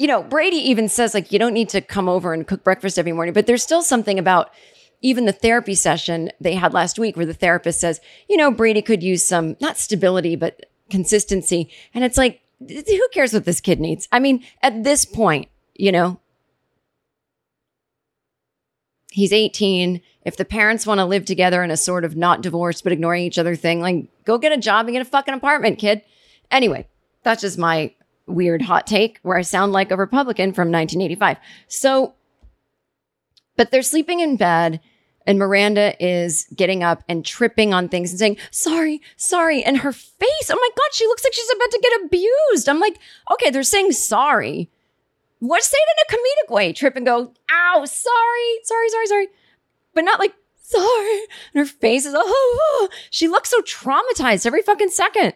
You know, Brady even says like you don't need to come over and cook breakfast every morning, but there's still something about even the therapy session they had last week where the therapist says, you know, Brady could use some not stability but consistency. And it's like who cares what this kid needs? I mean, at this point, you know, he's 18. If the parents want to live together in a sort of not divorced but ignoring each other thing, like go get a job and get a fucking apartment, kid. Anyway, that's just my weird hot take where I sound like a Republican from 1985. So, but they're sleeping in bed and Miranda is getting up and tripping on things and saying, sorry, sorry. And her face, oh my God, she looks like she's about to get abused. I'm like, okay, they're saying sorry. What say it in a comedic way? Trip and go, ow, sorry, sorry, sorry, sorry. But not like, sorry. And her face is, oh, oh. oh. she looks so traumatized every fucking second.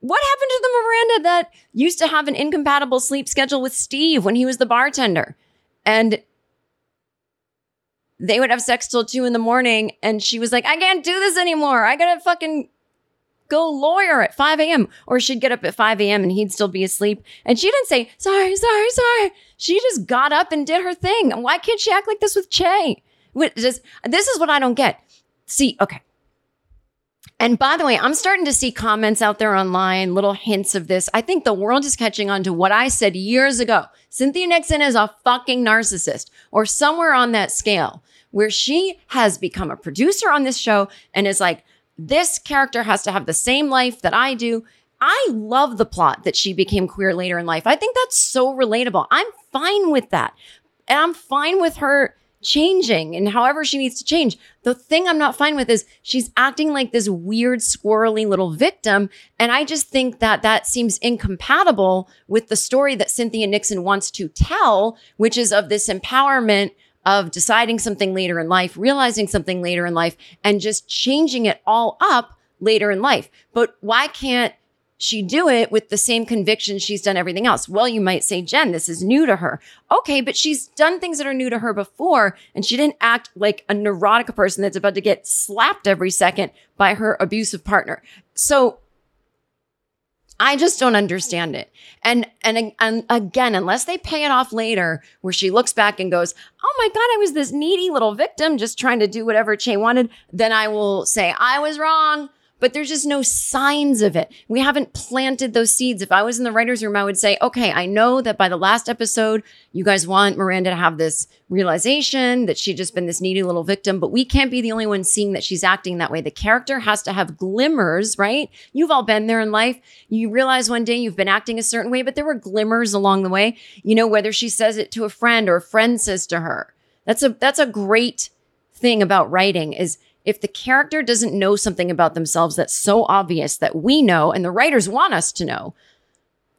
What happened to the Miranda that used to have an incompatible sleep schedule with Steve when he was the bartender? And they would have sex till two in the morning. And she was like, I can't do this anymore. I gotta fucking go lawyer at 5 a.m. Or she'd get up at 5 a.m. and he'd still be asleep. And she didn't say, sorry, sorry, sorry. She just got up and did her thing. Why can't she act like this with Che? Just, this is what I don't get. See, okay. And by the way, I'm starting to see comments out there online, little hints of this. I think the world is catching on to what I said years ago. Cynthia Nixon is a fucking narcissist or somewhere on that scale where she has become a producer on this show and is like, this character has to have the same life that I do. I love the plot that she became queer later in life. I think that's so relatable. I'm fine with that. And I'm fine with her changing and however she needs to change. The thing I'm not fine with is she's acting like this weird, squirrely little victim. And I just think that that seems incompatible with the story that Cynthia Nixon wants to tell, which is of this empowerment of deciding something later in life, realizing something later in life, and just changing it all up later in life. But why can't she do it with the same conviction she's done everything else. Well, you might say, Jen, this is new to her. Okay, but she's done things that are new to her before, and she didn't act like a neurotic person that's about to get slapped every second by her abusive partner. So I just don't understand it. And, and, and again, unless they pay it off later, where she looks back and goes, Oh my God, I was this needy little victim just trying to do whatever Che wanted, then I will say, I was wrong but there's just no signs of it. We haven't planted those seeds. If I was in the writer's room, I would say, okay, I know that by the last episode, you guys want Miranda to have this realization that she'd just been this needy little victim, but we can't be the only ones seeing that she's acting that way. The character has to have glimmers, right? You've all been there in life. You realize one day you've been acting a certain way, but there were glimmers along the way. You know, whether she says it to a friend or a friend says to her. That's a, that's a great thing about writing is if the character doesn't know something about themselves that's so obvious that we know and the writers want us to know,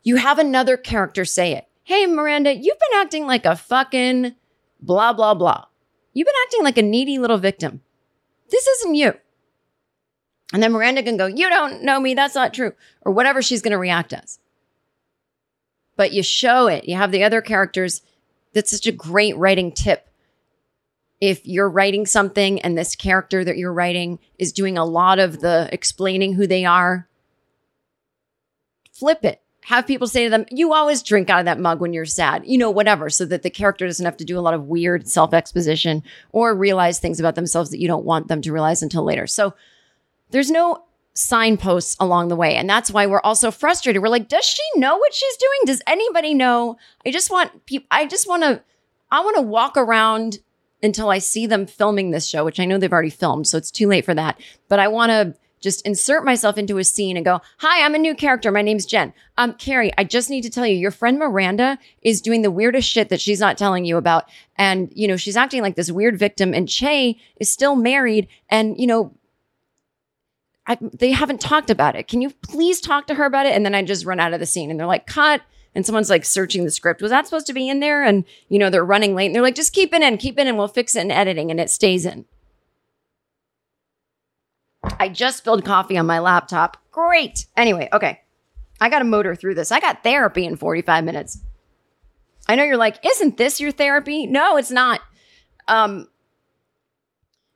you have another character say it. Hey, Miranda, you've been acting like a fucking blah, blah, blah. You've been acting like a needy little victim. This isn't you. And then Miranda can go, You don't know me. That's not true. Or whatever she's going to react as. But you show it. You have the other characters. That's such a great writing tip. If you're writing something and this character that you're writing is doing a lot of the explaining who they are, flip it. Have people say to them, You always drink out of that mug when you're sad, you know, whatever, so that the character doesn't have to do a lot of weird self exposition or realize things about themselves that you don't want them to realize until later. So there's no signposts along the way. And that's why we're also frustrated. We're like, Does she know what she's doing? Does anybody know? I just want people, I just want to, I want to walk around until I see them filming this show, which I know they've already filmed, so it's too late for that. But I want to just insert myself into a scene and go, Hi, I'm a new character. My name's Jen. Um, Carrie, I just need to tell you, your friend Miranda is doing the weirdest shit that she's not telling you about. And, you know, she's acting like this weird victim. And Che is still married. And, you know, I, they haven't talked about it. Can you please talk to her about it? And then I just run out of the scene and they're like, cut. And someone's like searching the script. Was that supposed to be in there? And, you know, they're running late and they're like, just keep it in, keep it in. We'll fix it in editing. And it stays in. I just spilled coffee on my laptop. Great. Anyway, okay. I got to motor through this. I got therapy in 45 minutes. I know you're like, isn't this your therapy? No, it's not. Um,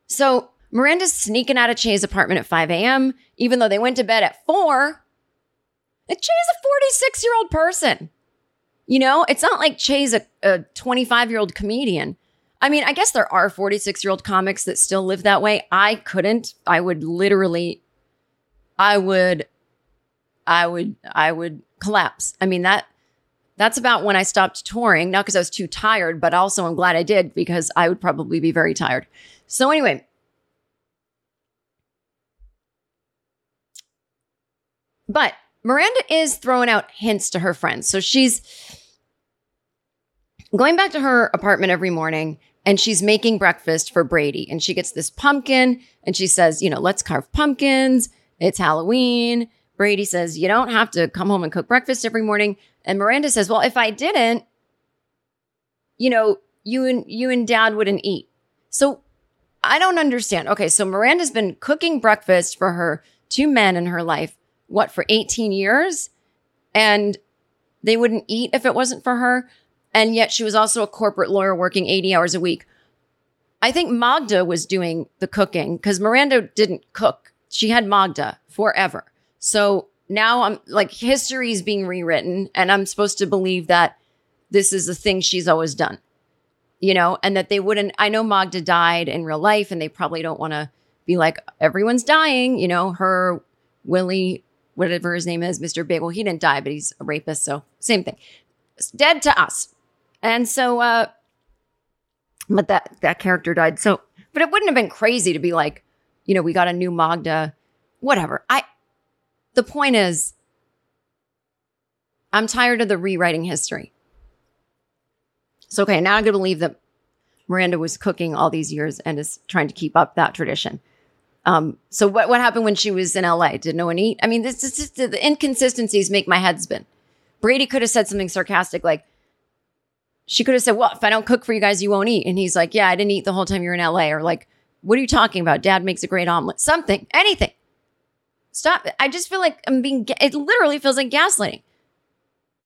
so Miranda's sneaking out of Che's apartment at 5 a.m., even though they went to bed at 4. And Che's a 46 year old person. You know, it's not like Che's a 25 year old comedian. I mean, I guess there are 46 year old comics that still live that way. I couldn't. I would literally, I would, I would, I would collapse. I mean, that, that's about when I stopped touring, not because I was too tired, but also I'm glad I did because I would probably be very tired. So, anyway, but Miranda is throwing out hints to her friends. So she's going back to her apartment every morning and she's making breakfast for Brady. And she gets this pumpkin and she says, you know, let's carve pumpkins. It's Halloween. Brady says, you don't have to come home and cook breakfast every morning. And Miranda says, well, if I didn't, you know, you and you and dad wouldn't eat. So I don't understand. Okay, so Miranda's been cooking breakfast for her two men in her life, what, for 18 years? And they wouldn't eat if it wasn't for her. And yet she was also a corporate lawyer working 80 hours a week. I think Magda was doing the cooking because Miranda didn't cook. She had Magda forever. So now I'm like, history is being rewritten, and I'm supposed to believe that this is the thing she's always done, you know, and that they wouldn't. I know Magda died in real life, and they probably don't want to be like, everyone's dying, you know, her, Willie, whatever his name is, Mr. Big. Well, he didn't die, but he's a rapist. So same thing. It's dead to us. And so, uh, but that, that character died. So, but it wouldn't have been crazy to be like, you know, we got a new Magda, whatever. I, the point is, I'm tired of the rewriting history. So, okay, now I'm going to believe that Miranda was cooking all these years and is trying to keep up that tradition. Um, so what, what happened when she was in LA? Did no one eat? I mean, this is just the inconsistencies make my head spin. Brady could have said something sarcastic like, she could have said, Well, if I don't cook for you guys, you won't eat. And he's like, Yeah, I didn't eat the whole time you're in LA. Or like, What are you talking about? Dad makes a great omelet. Something, anything. Stop. I just feel like I'm being, it literally feels like gaslighting.